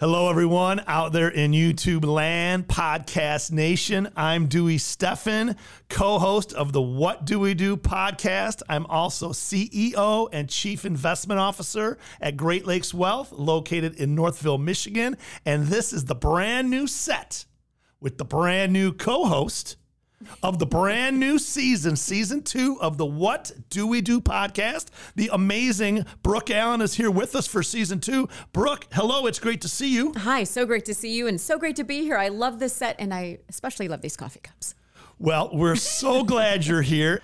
Hello, everyone out there in YouTube land, podcast nation. I'm Dewey Steffen, co host of the What Do We Do podcast. I'm also CEO and Chief Investment Officer at Great Lakes Wealth, located in Northville, Michigan. And this is the brand new set with the brand new co host of the brand new season, season two of the What Do We Do podcast. The amazing Brooke Allen is here with us for season two. Brooke, hello, it's great to see you. Hi, so great to see you and so great to be here. I love this set and I especially love these coffee cups. Well, we're so glad you're here.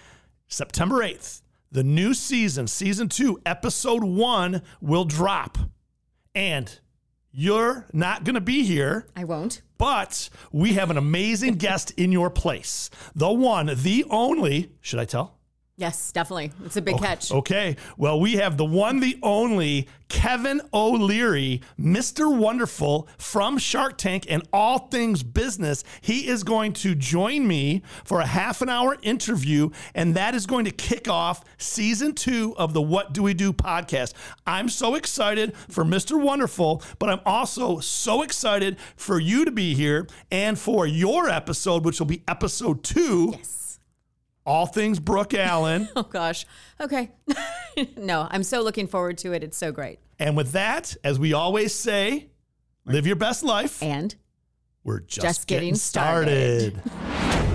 September 8th, the new season, season two, episode one will drop. And you're not going to be here. I won't. But we have an amazing guest in your place. The one, the only, should I tell? Yes, definitely. It's a big catch. Okay. Well, we have the one, the only Kevin O'Leary, Mr. Wonderful from Shark Tank and all things business. He is going to join me for a half an hour interview, and that is going to kick off season two of the What Do We Do podcast. I'm so excited for Mr. Wonderful, but I'm also so excited for you to be here and for your episode, which will be episode two. Yes. All things Brooke Allen. Oh gosh. Okay. no, I'm so looking forward to it. It's so great. And with that, as we always say, live your best life. And We're just, Just getting getting started. started.